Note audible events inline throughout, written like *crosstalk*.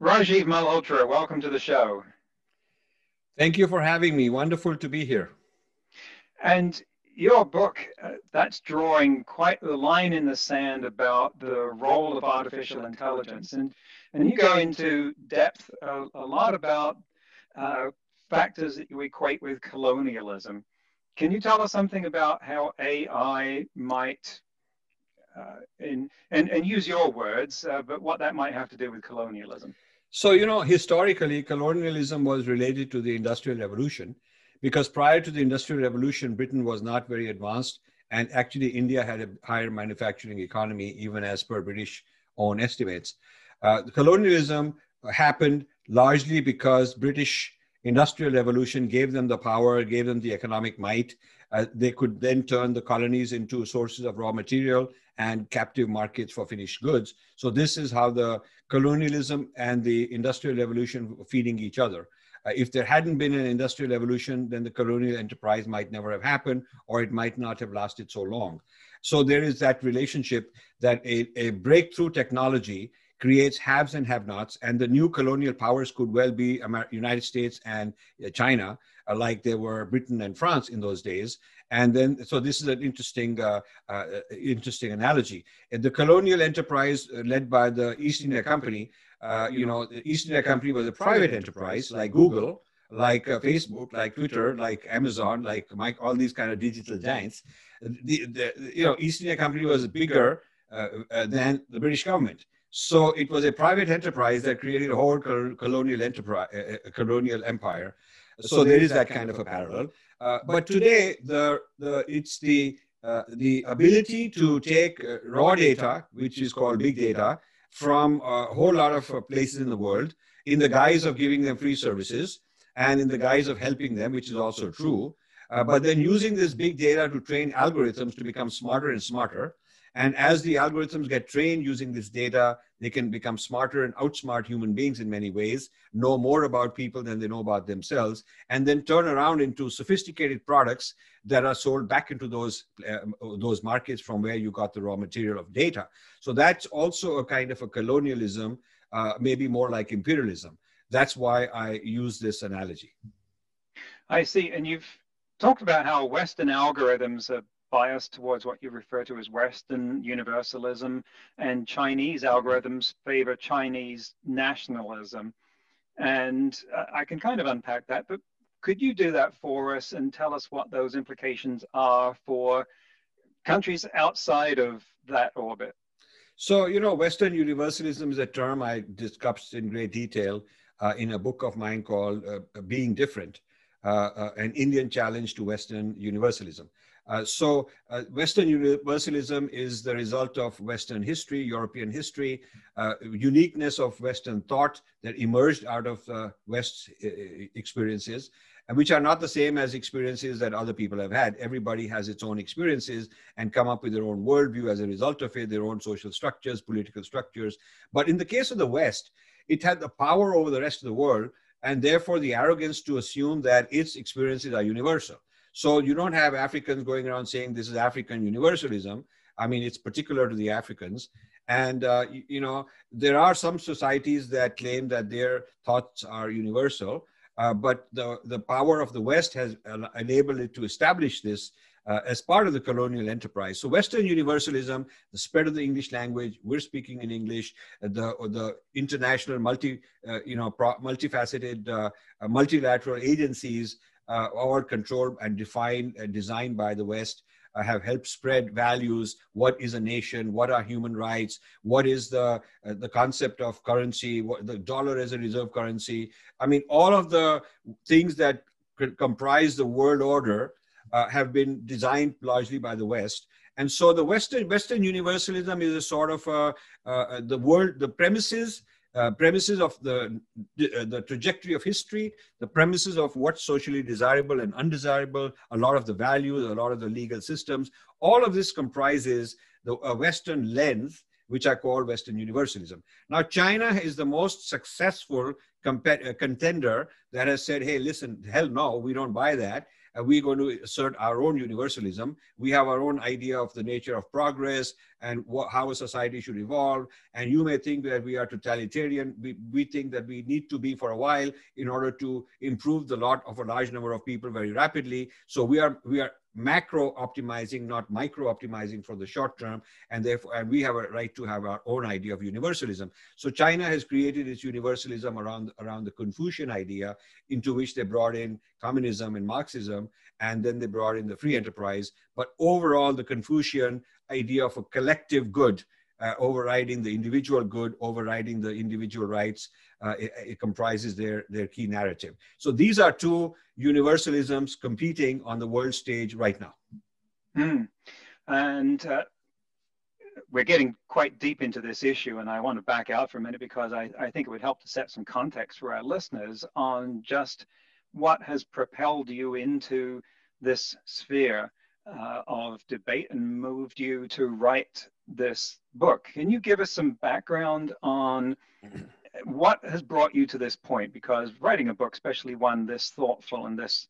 Rajiv Malhotra, welcome to the show. Thank you for having me. Wonderful to be here. And your book, uh, that's drawing quite the line in the sand about the role of artificial intelligence. And, and you go into depth a, a lot about uh, factors that you equate with colonialism. Can you tell us something about how AI might, uh, in, and, and use your words, uh, but what that might have to do with colonialism? So, you know, historically, colonialism was related to the Industrial Revolution because prior to the Industrial Revolution, Britain was not very advanced. And actually, India had a higher manufacturing economy, even as per British own estimates. Uh, colonialism happened largely because British industrial revolution gave them the power, gave them the economic might. Uh, they could then turn the colonies into sources of raw material and captive markets for finished goods. So this is how the colonialism and the industrial revolution were feeding each other. Uh, if there hadn't been an industrial revolution, then the colonial enterprise might never have happened, or it might not have lasted so long. So there is that relationship that a, a breakthrough technology creates haves and have-nots, and the new colonial powers could well be Amer- United States and uh, China, uh, like they were Britain and France in those days. And then, so this is an interesting, uh, uh interesting analogy. the colonial enterprise uh, led by the East India Company, uh, you know, the East India Company was a private enterprise like Google, like Facebook, like Twitter, like Amazon, like Mike, all these kind of digital giants. The, the you know, East India Company was bigger than the British government. So it was a private enterprise that created a whole colonial enterprise, a colonial empire. So there is that kind of a parallel. Uh, but today, the, the, it's the, uh, the ability to take uh, raw data, which is called big data, from a whole lot of uh, places in the world in the guise of giving them free services and in the guise of helping them, which is also true. Uh, but then using this big data to train algorithms to become smarter and smarter and as the algorithms get trained using this data, they can become smarter and outsmart human beings in many ways, know more about people than they know about themselves, and then turn around into sophisticated products that are sold back into those, uh, those markets from where you got the raw material of data. So that's also a kind of a colonialism, uh, maybe more like imperialism. That's why I use this analogy. I see. And you've talked about how Western algorithms are bias towards what you refer to as Western universalism, and Chinese algorithms favor Chinese nationalism. And uh, I can kind of unpack that, but could you do that for us and tell us what those implications are for countries outside of that orbit? So, you know, Western universalism is a term I discussed in great detail uh, in a book of mine called uh, Being Different, uh, uh an Indian challenge to Western universalism. Uh, so uh, Western universalism is the result of Western history, European history, uh, uniqueness of Western thought that emerged out of uh, West's uh, experiences, and which are not the same as experiences that other people have had. Everybody has its own experiences and come up with their own worldview as a result of it, their own social structures, political structures. But in the case of the West, it had the power over the rest of the world, and therefore the arrogance to assume that its experiences are universal. So you don't have Africans going around saying this is African universalism. I mean, it's particular to the Africans. And, uh, you, you, know, there are some societies that claim that their thoughts are universal. Uh, but the, the power of the West has enabled it to establish this uh, as part of the colonial enterprise. So Western universalism, the spread of the English language, we're speaking in English, uh, the, the international multi, uh, you know, pro, multifaceted, uh, uh, multilateral agencies uh, all controlled and defined and designed by the West, uh, have helped spread values. What is a nation? What are human rights? What is the uh, the concept of currency? What, the dollar as a reserve currency? I mean, all of the things that comprise the world order uh, have been designed largely by the West. And so the Western Western universalism is a sort of uh, uh, the world. The premises uh, premises of the, uh, the trajectory of history, the premises of what's socially desirable and undesirable, a lot of the values, a lot of the legal systems, all of this comprises the uh, Western lens, which I call Western universalism. Now, China is the most successful uh, contender that has said, hey, listen, hell no, we don't buy that. Uh, we're going to assert our own universalism. We have our own idea of the nature of progress, and how a society should evolve. And you may think that we are totalitarian. We, we think that we need to be for a while in order to improve the lot of a large number of people very rapidly. So we are we are macro optimizing, not micro optimizing for the short term. And therefore, and we have a right to have our own idea of universalism. So China has created its universalism around, around the Confucian idea, into which they brought in communism and Marxism, and then they brought in the free enterprise. But overall, the Confucian idea of a collective good uh, overriding the individual good, overriding the individual rights. Uh, it, it, comprises their, their key narrative. So these are two universalisms competing on the world stage right now. Mm. And uh, we're getting quite deep into this issue, and I want to back out for a minute because I, I think it would help to set some context for our listeners on just what has propelled you into this sphere uh, of debate and moved you to write this book. Can you give us some background on what has brought you to this point? Because writing a book, especially one this thoughtful and this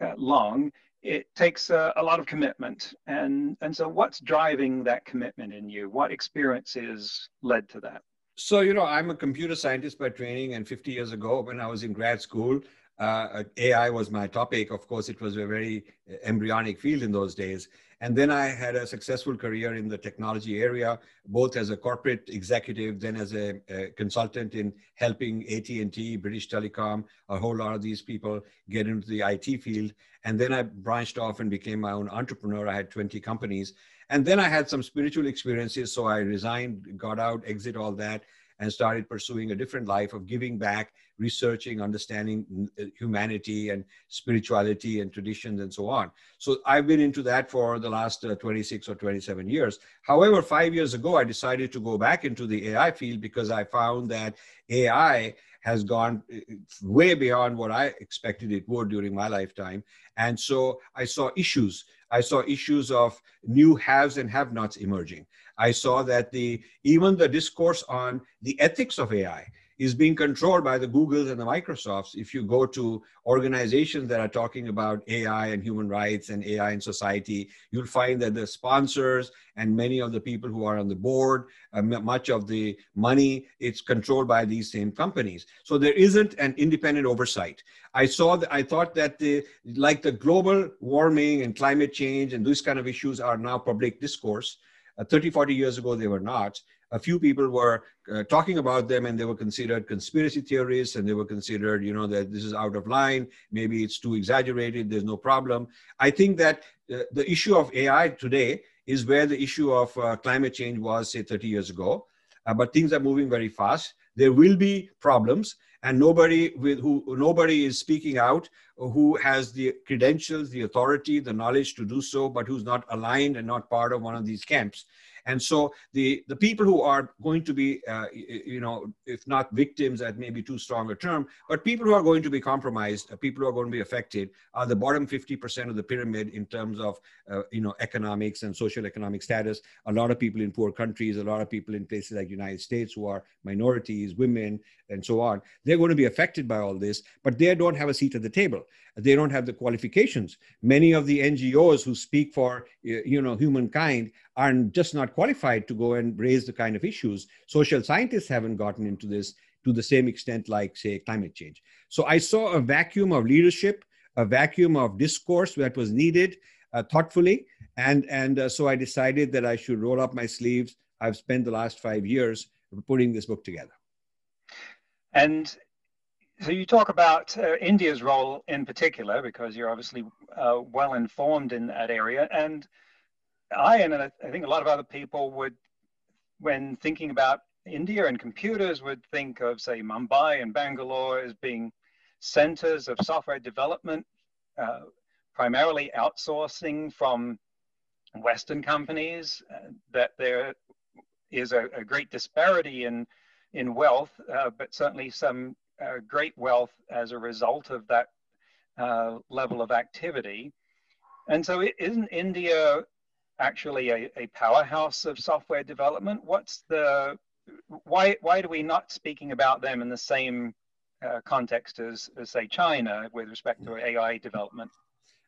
uh, long, it takes a, a, lot of commitment. And, and so, what's driving that commitment in you? What experiences led to that? So, you know, I'm a computer scientist by training, and 50 years ago, when I was in grad school, uh, AI was my topic. Of course, it was a very embryonic field in those days. And then I had a successful career in the technology area, both as a corporate executive, then as a, a consultant in helping AT&T, British Telecom, a whole lot of these people get into the IT field. And then I branched off and became my own entrepreneur. I had 20 companies. And then I had some spiritual experiences. So I resigned, got out, exit all that, and started pursuing a different life of giving back, researching, understanding uh, humanity and spirituality and traditions and so on. So I've been into that for the last uh, 26 or 27 years. However, five years ago, I decided to go back into the AI field because I found that AI has gone uh, way beyond what I expected it would during my lifetime. And so I saw issues. I saw issues of new haves and have nots emerging. I saw that the even the discourse on the ethics of AI is being controlled by the Googles and the Microsofts. If you go to organizations that are talking about AI and human rights and AI in society, you'll find that the sponsors and many of the people who are on the board, uh, much of the money, it's controlled by these same companies. So there isn't an independent oversight. I saw that I thought that the like the global warming and climate change and these kind of issues are now public discourse uh, 30, 40 years ago, they were not. A few people were uh, talking about them and they were considered conspiracy theorists and they were considered, you know, that this is out of line. Maybe it's too exaggerated. There's no problem. I think that uh, the issue of AI today is where the issue of uh, climate change was, say, 30 years ago. Uh, but things are moving very fast. There will be problems and nobody with who nobody is speaking out who has the credentials the authority the knowledge to do so but who's not aligned and not part of one of these camps and so the, the people who are going to be, uh, you know, if not victims, that may be too strong a term, but people who are going to be compromised, uh, people who are going to be affected, are the bottom 50% of the pyramid in terms of, uh, you know, economics and social economic status. A lot of people in poor countries, a lot of people in places like United States who are minorities, women, and so on. They're going to be affected by all this, but they don't have a seat at the table. They don't have the qualifications. Many of the NGOs who speak for, you know, humankind are just not qualified to go and raise the kind of issues. Social scientists haven't gotten into this to the same extent like, say, climate change. So I saw a vacuum of leadership, a vacuum of discourse that was needed uh, thoughtfully. And, and uh, so I decided that I should roll up my sleeves. I've spent the last five years putting this book together. And so you talk about uh, India's role in particular, because you're obviously uh, well informed in that area. And I and I think a lot of other people would, when thinking about India and computers, would think of, say, Mumbai and Bangalore as being centers of software development, uh, primarily outsourcing from Western companies, uh, that there is a, a, great disparity in, in wealth, uh, but certainly some uh, great wealth as a result of that uh, level of activity. And so, isn't India actually a, a powerhouse of software development? What's the why why do we not speaking about them in the same uh, context as, as say China with respect to AI development?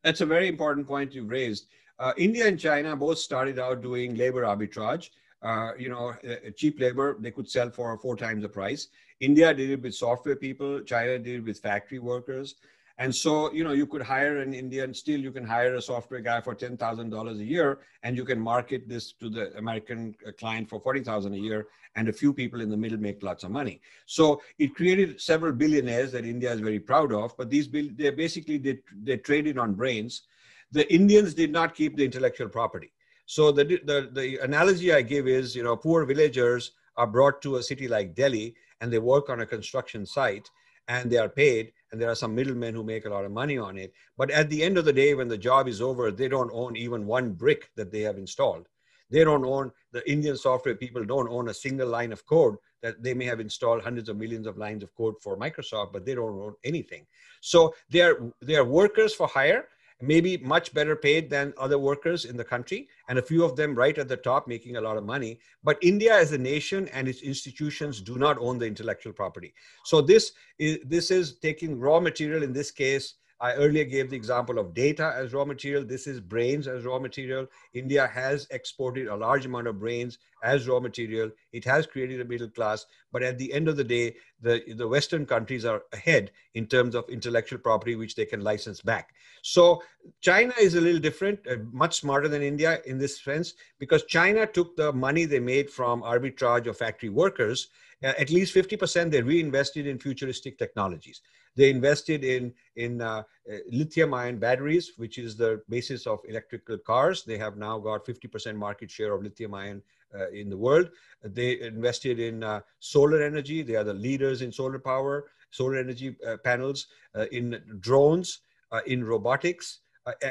That's a very important point you've raised. Uh, India and China both started out doing labor arbitrage. Uh, you know, uh, cheap labor they could sell for four times the price. India did it with software people. China did it with factory workers. And so, you know, you could hire an Indian, still you can hire a software guy for $10,000 a year, and you can market this to the American uh, client for 40,000 a year, and a few people in the middle make lots of money. So it created several billionaires that India is very proud of, but these, they basically, they, they traded on brains. The Indians did not keep the intellectual property. So the, the, the analogy I give is, you know, poor villagers are brought to a city like Delhi and they work on a construction site and they are paid and there are some middlemen who make a lot of money on it. But at the end of the day when the job is over they don't own even one brick that they have installed. They don't own the indian software people don't own a single line of code that they may have installed hundreds of millions of lines of code for microsoft but they don't own anything. So they are they are workers for hire maybe much better paid than other workers in the country, and a few of them right at the top making a lot of money. But India as a nation and its institutions do not own the intellectual property. So this is, this is taking raw material, in this case, I earlier gave the example of data as raw material. This is brains as raw material. India has exported a large amount of brains as raw material. It has created a middle class. But at the end of the day, the, the Western countries are ahead in terms of intellectual property, which they can license back. So China is a little different, uh, much smarter than India in this sense, because China took the money they made from arbitrage of factory workers uh, at least 50% they reinvested in futuristic technologies. They invested in, in uh, uh, lithium ion batteries, which is the basis of electrical cars. They have now got 50% market share of lithium ion uh, in the world. They invested in uh, solar energy. They are the leaders in solar power, solar energy uh, panels, in drones, in robotics,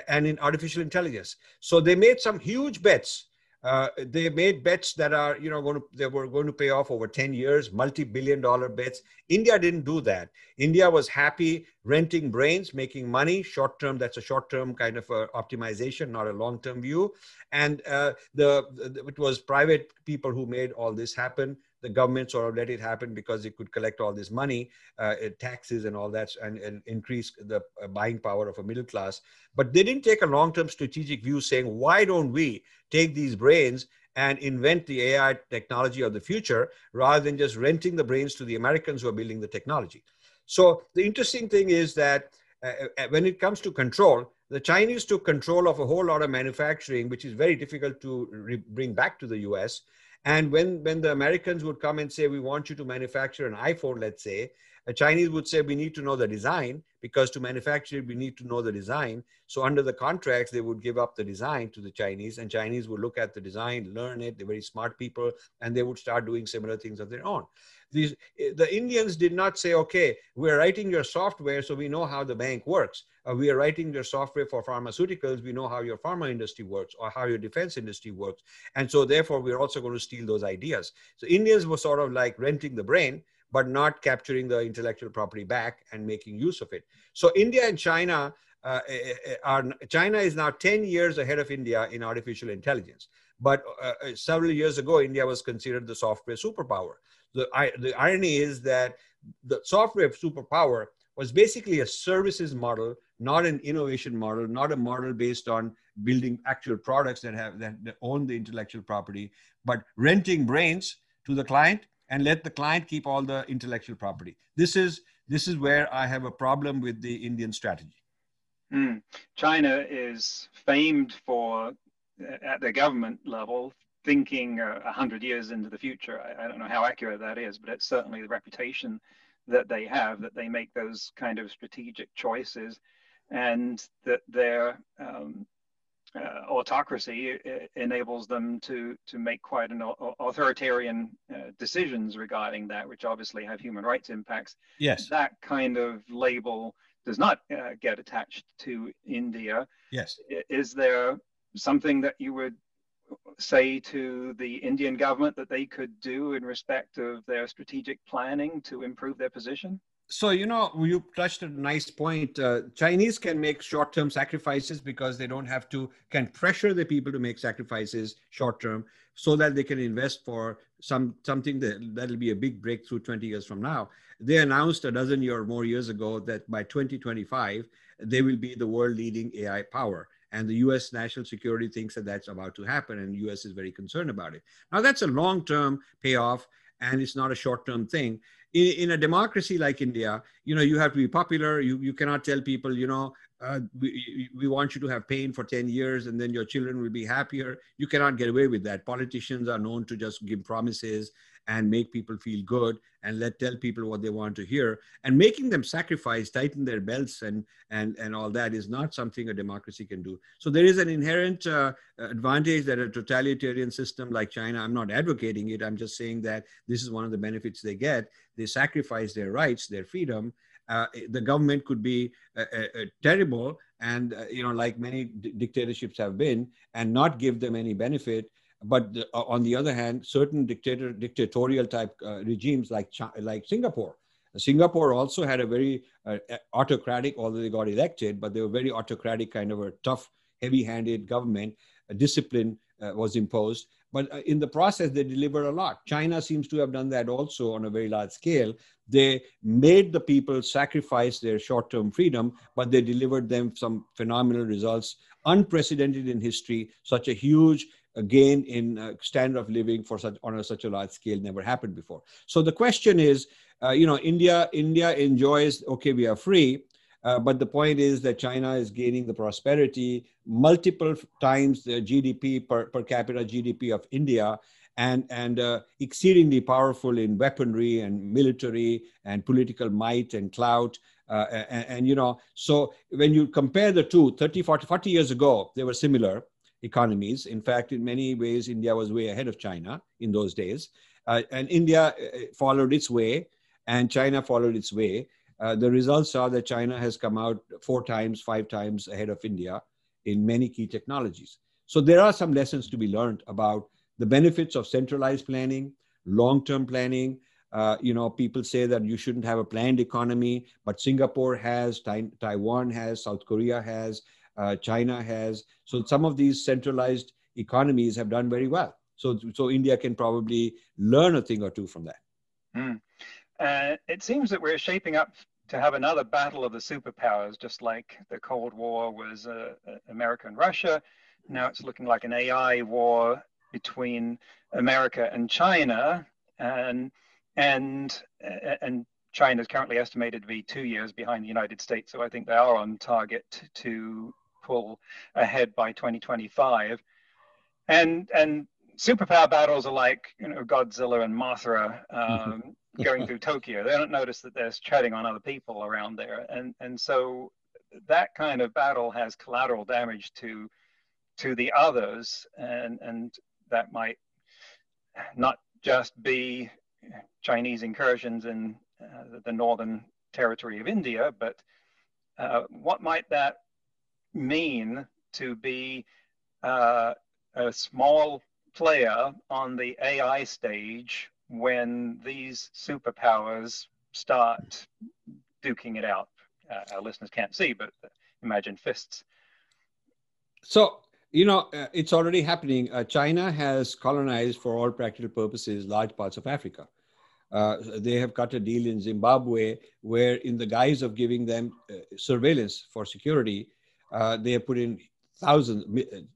and in artificial intelligence. So they made some huge bets uh, they made bets that are you know going to they were going to pay off over 10 years multi-billion dollar bets. India didn't do that. India was happy renting brains making money. Short term that's a short term kind of a optimization not a long term view. And uh, the, the it was private people who made all this happen the government sort of let it happen because it could collect all this money, uh, taxes and all that, and, and increase the uh, buying power of a middle class. But they didn't take a long-term strategic view saying, why don't we take these brains and invent the AI technology of the future rather than just renting the brains to the Americans who are building the technology. So the interesting thing is that uh, uh when it comes to control, the Chinese took control of a whole lot of manufacturing, which is very difficult to bring back to the US. And when, when the Americans would come and say, we want you to manufacture an iPhone, let's say, a Chinese would say, we need to know the design because to manufacture it, we need to know the design. So under the contracts, they would give up the design to the Chinese and Chinese would look at the design, learn it. They're very smart people and they would start doing similar things of their own. These, the Indians did not say, okay, we're writing your software so we know how the bank works. Uh, we are writing your software for pharmaceuticals. We know how your pharma industry works or how your defense industry works. And so therefore, we're also going to steal those ideas. So Indians were sort of like renting the brain, but not capturing the intellectual property back and making use of it. So India and China uh, eh, eh, eh, are, China is now 10 years ahead of India in artificial intelligence. But uh, uh several years ago, India was considered the software superpower the, the irony is that the software superpower was basically a services model, not an innovation model, not a model based on building actual products that have that, that own the intellectual property, but renting brains to the client and let the client keep all the intellectual property. This is this is where I have a problem with the Indian strategy. Mm. China is famed for, at the government level, thinking a uh, hundred years into the future. I, I, don't know how accurate that is, but it's certainly the reputation that they have that they make those kind of strategic choices, and that their um, uh, autocracy uh, enables them to to make quite an authoritarian uh, decisions regarding that, which obviously have human rights impacts. Yes, that kind of label does not uh, get attached to India. Yes, is there something that you would say to the Indian government that they could do in respect of their strategic planning to improve their position? So, you know, you touched a nice point. Uh, Chinese can make short term sacrifices because they don't have to, can pressure the people to make sacrifices short term so that they can invest for some something that that'll be a big breakthrough 20 years from now. They announced a dozen or more years ago that by 2025 they will be the world leading AI power. And the U.S. national security thinks that that's about to happen, and U.S. is very concerned about it. Now that's a long-term payoff, and it's not a short-term thing. In, in, a democracy like India, you know, you have to be popular. You, you cannot tell people, you know, uh, we, we want you to have pain for 10 years and then your children will be happier. You cannot get away with that. Politicians are known to just give promises and make people feel good and let tell people what they want to hear. And making them sacrifice tighten their belts and and and all that is not something a democracy can do. So there is an inherent uh, advantage that a totalitarian system like china i'm not advocating it i'm just saying that this is one of the benefits they get. They sacrifice their rights their freedom. Uh, the government could be uh, uh, uh terrible and uh, you know like many dictatorships have been and not give them any benefit but the, uh, on the other hand certain dictator dictatorial type regimes like like singapore singapore also had a very autocratic although they got elected but they were very autocratic kind of a tough heavy handed government discipline was imposed but uh, in the process, they delivered a lot. China seems to have done that also on a very large scale. They made the people sacrifice their short term freedom, but they delivered them some phenomenal results, unprecedented in history, such a huge uh, gain in uh, standard of living for such on a, such a large scale never happened before. So the question is, uh, you know, India India enjoys okay, we are free, uh, but the point is that China is gaining the prosperity multiple times the GDP per, per capita GDP of India and, and uh, exceedingly powerful in weaponry and military and political might and clout. Uh, and, and, you know, so when you compare the two, 30, 40, 40 years ago, they were similar economies. In fact, in many ways, India was way ahead of China in those days. Uh, and India uh, followed its way and China followed its way. Uh, the results are that China has come out four times, five times ahead of India in many key technologies. So there are some lessons to be learned about the benefits of centralized planning, long-term planning. Uh, you know, people say that you shouldn't have a planned economy, but Singapore has, tai- Taiwan has, South Korea has, uh, China has. So some of these centralized economies have done very well. So, so India can probably learn a thing or two from that. Mm. Uh, it seems that we're shaping up to have another battle of the superpowers, just like the Cold War was uh, uh, America and Russia. Now it's looking like an AI war between America and China, and and uh, and China is currently estimated to be two years behind the United States. So I think they are on target to pull ahead by 2025. And and superpower battles are like you know Godzilla and Mothra. Um, *laughs* going through Tokyo. They don't notice that there's treading on other people around there, and and so that kind of battle has collateral damage to to the others, and and that might not just be Chinese incursions in uh, the northern territory of India, but uh, what might that mean to be uh, a small player on the AI stage when these superpowers start duking it out. Uh, our listeners can't see, but imagine fists. So, you know, uh, it's already happening. Uh, China has colonized, for all practical purposes, large parts of Africa. Uh, they have cut a deal in Zimbabwe where, in the guise of giving them uh, surveillance for security, uh, they have put in thousands,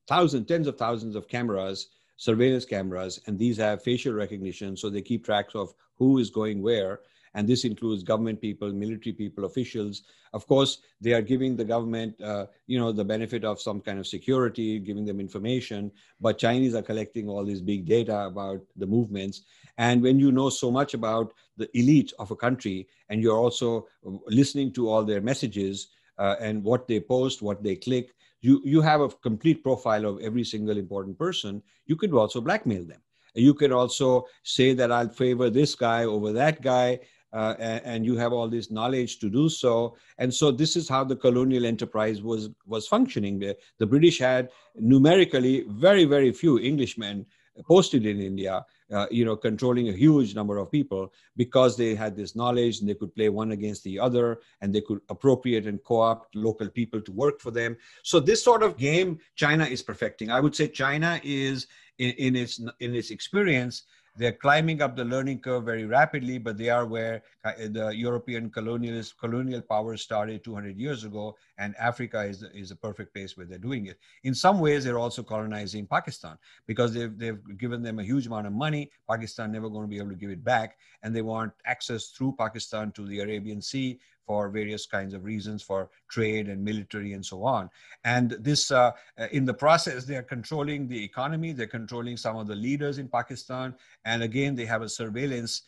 thousands, tens of thousands of cameras surveillance cameras, and these have facial recognition, so they keep track of who is going where. And this includes government people, military people, officials. Of course, they are giving the government, uh, you know, the benefit of some kind of security, giving them information. But Chinese are collecting all this big data about the movements. And when you know so much about the elite of a country, and you're also listening to all their messages uh, and what they post, what they click, you you have a complete profile of every single important person. You could also blackmail them. You can also say that i'll favor this guy over that guy uh, and, and, you have all this knowledge to do so. And so this is how the colonial enterprise was was functioning. The, the british had numerically very very few englishmen posted in india uh, you know, controlling a huge number of people because they had this knowledge and they could play one against the other and they could appropriate and co-opt local people to work for them. So this sort of game, China is perfecting. I would say China is in, in its in its experience They're climbing up the learning curve very rapidly, but they are where uh, the European colonialist colonial powers started 200 years ago, and Africa is, is a perfect place where they're doing it. In some ways, they're also colonizing Pakistan because they've, they've given them a huge amount of money. Pakistan never going to be able to give it back, and they want access through Pakistan to the Arabian Sea, for various kinds of reasons for trade and military and so on. And this, uh, in the process, they are controlling the economy, they're controlling some of the leaders in Pakistan. And again, they have a surveillance,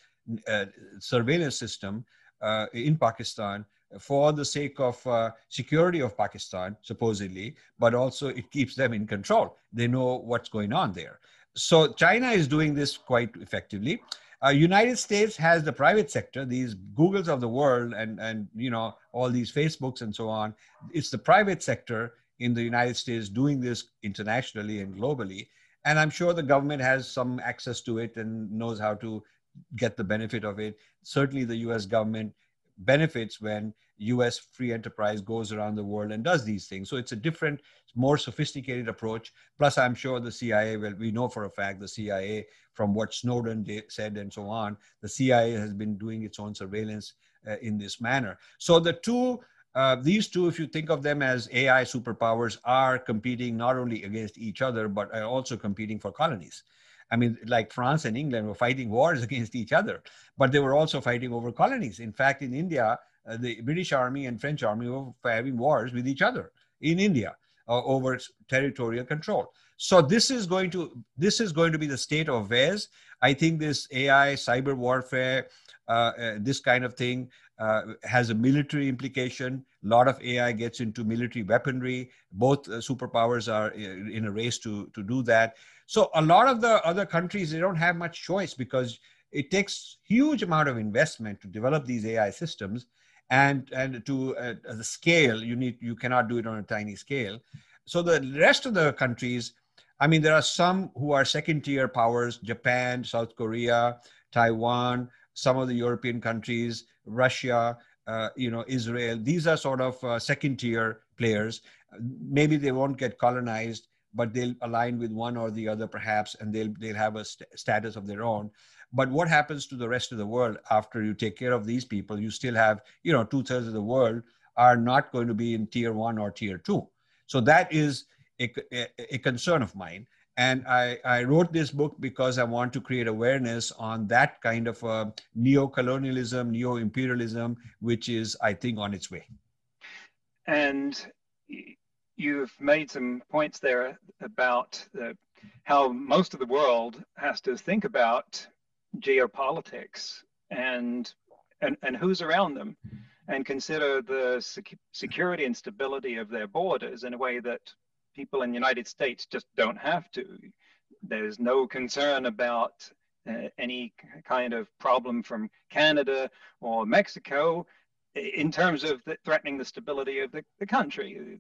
uh, surveillance system uh, in Pakistan for the sake of uh, security of Pakistan, supposedly, but also it keeps them in control. They know what's going on there. So China is doing this quite effectively. Uh, United States has the private sector, these Googles of the world, and and you know all these Facebooks and so on. It's the private sector in the United States doing this internationally and globally, and I'm sure the government has some access to it and knows how to get the benefit of it. Certainly, the U.S. government benefits when US free enterprise goes around the world and does these things. So it's a different, more sophisticated approach. Plus, I'm sure the CIA, well, we know for a fact the CIA, from what Snowden said and so on, the CIA has been doing its own surveillance uh, in this manner. So the two, uh, these two, if you think of them as AI superpowers, are competing not only against each other, but are also competing for colonies. I mean, like France and England were fighting wars *laughs* against each other, but they were also fighting over colonies. In fact, in India, uh, the British Army and French Army were having wars with each other in India uh, over territorial control. So this is going to this is going to be the state of affairs. I think this AI, cyber warfare, uh, uh, this kind of thing uh, has a military implication. A lot of AI gets into military weaponry. Both uh, superpowers are in a race to to do that. So a lot of the other countries they don't have much choice because it takes huge amount of investment to develop these AI systems and and to uh, the scale you need you cannot do it on a tiny scale. So the rest of the countries i mean there are some who are second tier powers japan south korea taiwan some of the european countries russia uh, you know israel. These are sort of uh, second tier players. Maybe they won't get colonized but they'll align with one or the other perhaps and they'll they'll have a st- status of their own but what happens to the rest of the world after you take care of these people? You still have, you know, two thirds of the world are not going to be in tier one or tier two. So that is a, a, a concern of mine. And I, I, wrote this book because I want to create awareness on that kind of uh, neo-colonialism, neo-imperialism, which is, I think, on its way. And you've made some points there about uh, how most of the world has to think about geopolitics and and, and who's around them and consider the sec- security and stability of their borders in a way that people in the United States just don't have to. There's no concern about uh, any kind of problem from Canada or Mexico in terms of the, threatening the stability of the, the country.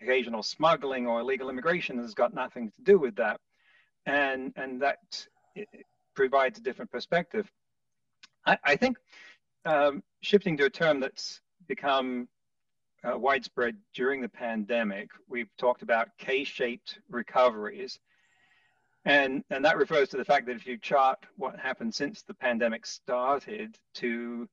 Occasional smuggling or illegal immigration has got nothing to do with that. And, and that provides a different perspective. I, I think um, shifting to a term that's become uh, widespread during the pandemic, we've talked about K-shaped recoveries. And, and that refers to the fact that if you chart what happened since the pandemic started to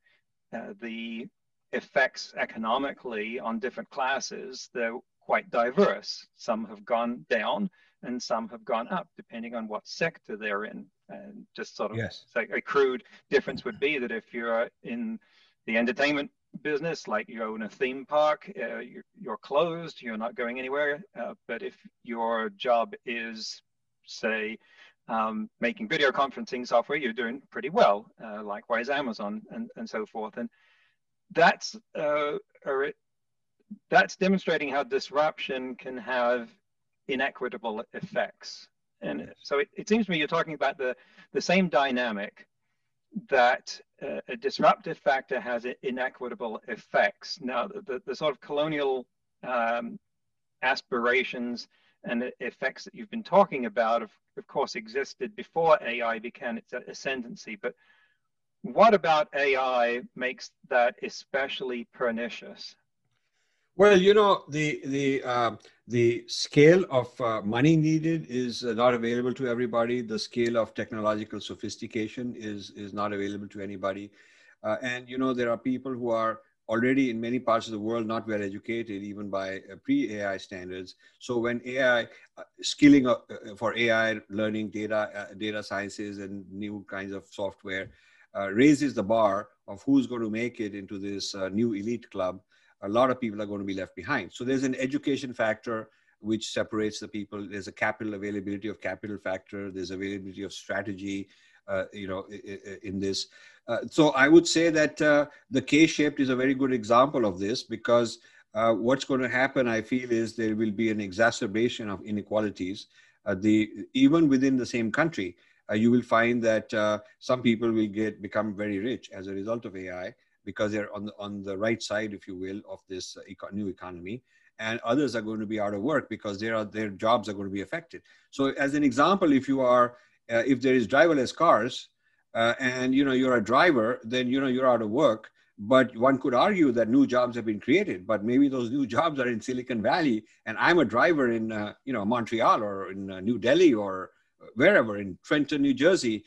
uh, the effects economically on different classes, they're quite diverse. Some have gone down and some have gone up, depending on what sector they're in. And just sort of yes. say a crude difference would be that if you're in the entertainment business, like you own a theme park, uh, you're, you're, closed, you're not going anywhere. Uh, but if your job is, say, um, making video conferencing software, you're doing pretty well. Uh, likewise, Amazon and, and so forth. And that's uh, that's demonstrating how disruption can have inequitable effects. And so it, it seems to me you're talking about the, the same dynamic that uh, a disruptive factor has inequitable effects. Now, the, the sort of colonial um, aspirations and effects that you've been talking about, of, of course, existed before AI began its ascendancy. But what about AI makes that especially pernicious? Well, you know, the the uh, the scale of uh, money needed is uh, not available to everybody. The scale of technological sophistication is is not available to anybody. Uh, and you know, there are people who are already in many parts of the world not well educated, even by uh, pre-AI standards. So when AI uh, skilling for AI learning, data data sciences, and new kinds of software raises the bar of who's going to make it into this new elite club a lot of people are going to be left behind. So there's an education factor which separates the people. There's a capital availability of capital factor. There's availability of strategy, uh, you know, in this. Uh, so I would say that uh, the K-shaped is a very good example of this because uh, what's going to happen, I feel, is there will be an exacerbation of inequalities. Uh, the even within the same country, uh, you will find that some people will get become very rich as a result of AI, because they're on the, on the right side, if you will, of this uh, eco- new economy. And others are going to be out of work because their, their jobs are going to be affected. So as an example, if you are, uh, if there is driverless cars uh, and, you know, you're a driver, then, you know, you're out of work. But one could argue that new jobs have been created, but maybe those new *laughs* jobs are in Silicon Valley, and I'm a driver in, uh, you know, Montreal or in uh, New Delhi or wherever in Trenton, New Jersey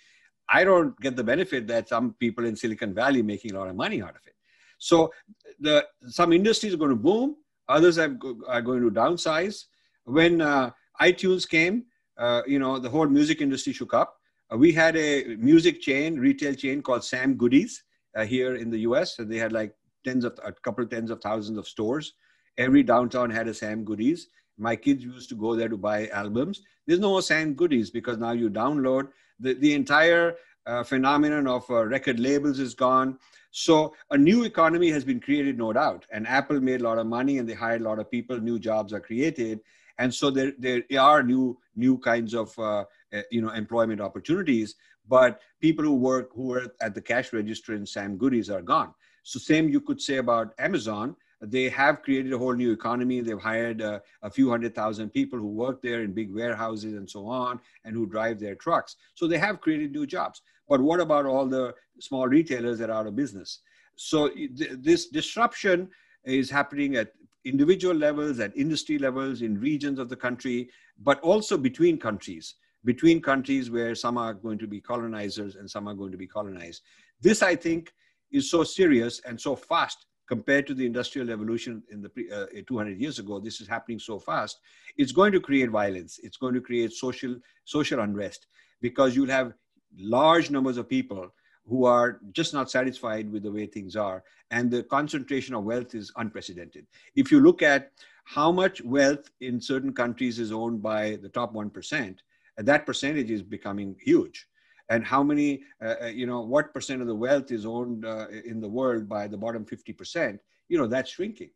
I don't get the benefit that some people in Silicon Valley making a lot of money out of it. So the some industries are going to boom, others have, are going to downsize. When uh, iTunes came, uh, you know the whole music industry shook up. Uh, we had a music chain, retail chain called Sam Goodies uh, here in the U.S. And they had like tens of a couple tens of thousands of stores. Every downtown had a Sam Goodies. My kids used to go there to buy albums. There's no Sam Goodies because now you download the, the entire uh, phenomenon of uh, record labels is gone. So a new economy has been created, no doubt. And Apple made a lot of money and they hired a lot of people. New jobs are created, and so there there are new new kinds of uh, uh you know employment opportunities. But people who work who were at the cash register in Sam Goodies are gone. So same you could say about Amazon they have created a whole new economy. They've hired uh, a few hundred thousand people who work there in big warehouses and so on, and who drive their trucks. So they have created new jobs. But what about all the small retailers that are out of business? So th this disruption is happening at individual levels, at industry levels, in regions of the country, but also between countries, between countries where some are going to be colonizers and some are going to be colonized. This, I think, is so serious and so fast compared to the industrial revolution in the uh, 200 years ago this is happening so fast it's going to create violence. It's going to create social social unrest because you'll have large numbers of people who are just not satisfied with the way things are and the concentration of wealth is unprecedented. If you look at how much wealth in certain countries is owned by the top 1% that percentage is becoming huge and how many, uh, uh, you know, what percent of the wealth is owned uh, in the world by the bottom 50%, you know, that's shrinking.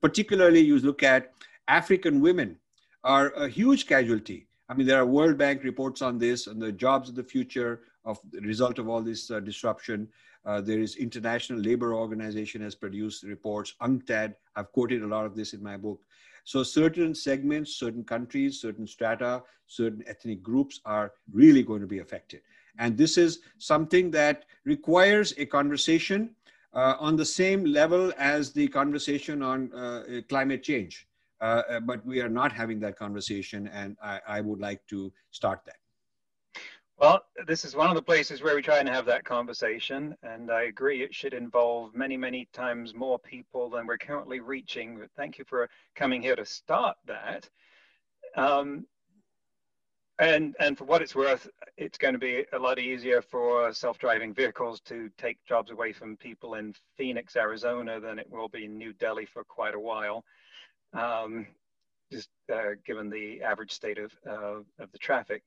Particularly, you look at African women are a huge casualty. I mean, there are World Bank reports on this and the jobs of the future of the result of all this uh, disruption. Uh, there is International Labor Organization has produced reports. UNCTAD, I've quoted a lot of this in my book. So certain segments, certain countries, certain strata, certain ethnic groups are really going to be affected. And this is something that requires a conversation uh, on the same level as the conversation on uh, climate change. Uh, uh, but we are not having that conversation, and I, I, would like to start that. Well, this is one of the places where we try and have that conversation, and I agree it should involve many, many times more people than we're currently reaching. Thank you for coming here to start that. Um, and and for what it's worth, it's going to be a lot easier for self-driving vehicles to take jobs away from people in Phoenix, Arizona, than it will be in New Delhi for quite a while. Um, just uh, given the average state of, uh, of the traffic.